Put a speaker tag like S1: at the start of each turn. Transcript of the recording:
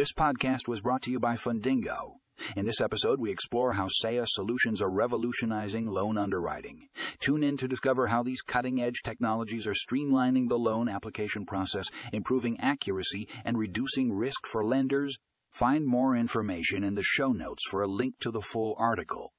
S1: This podcast was brought to you by Fundingo. In this episode, we explore how SaaS solutions are revolutionizing loan underwriting. Tune in to discover how these cutting edge technologies are streamlining the loan application process, improving accuracy, and reducing risk for lenders. Find more information in the show notes for a link to the full article.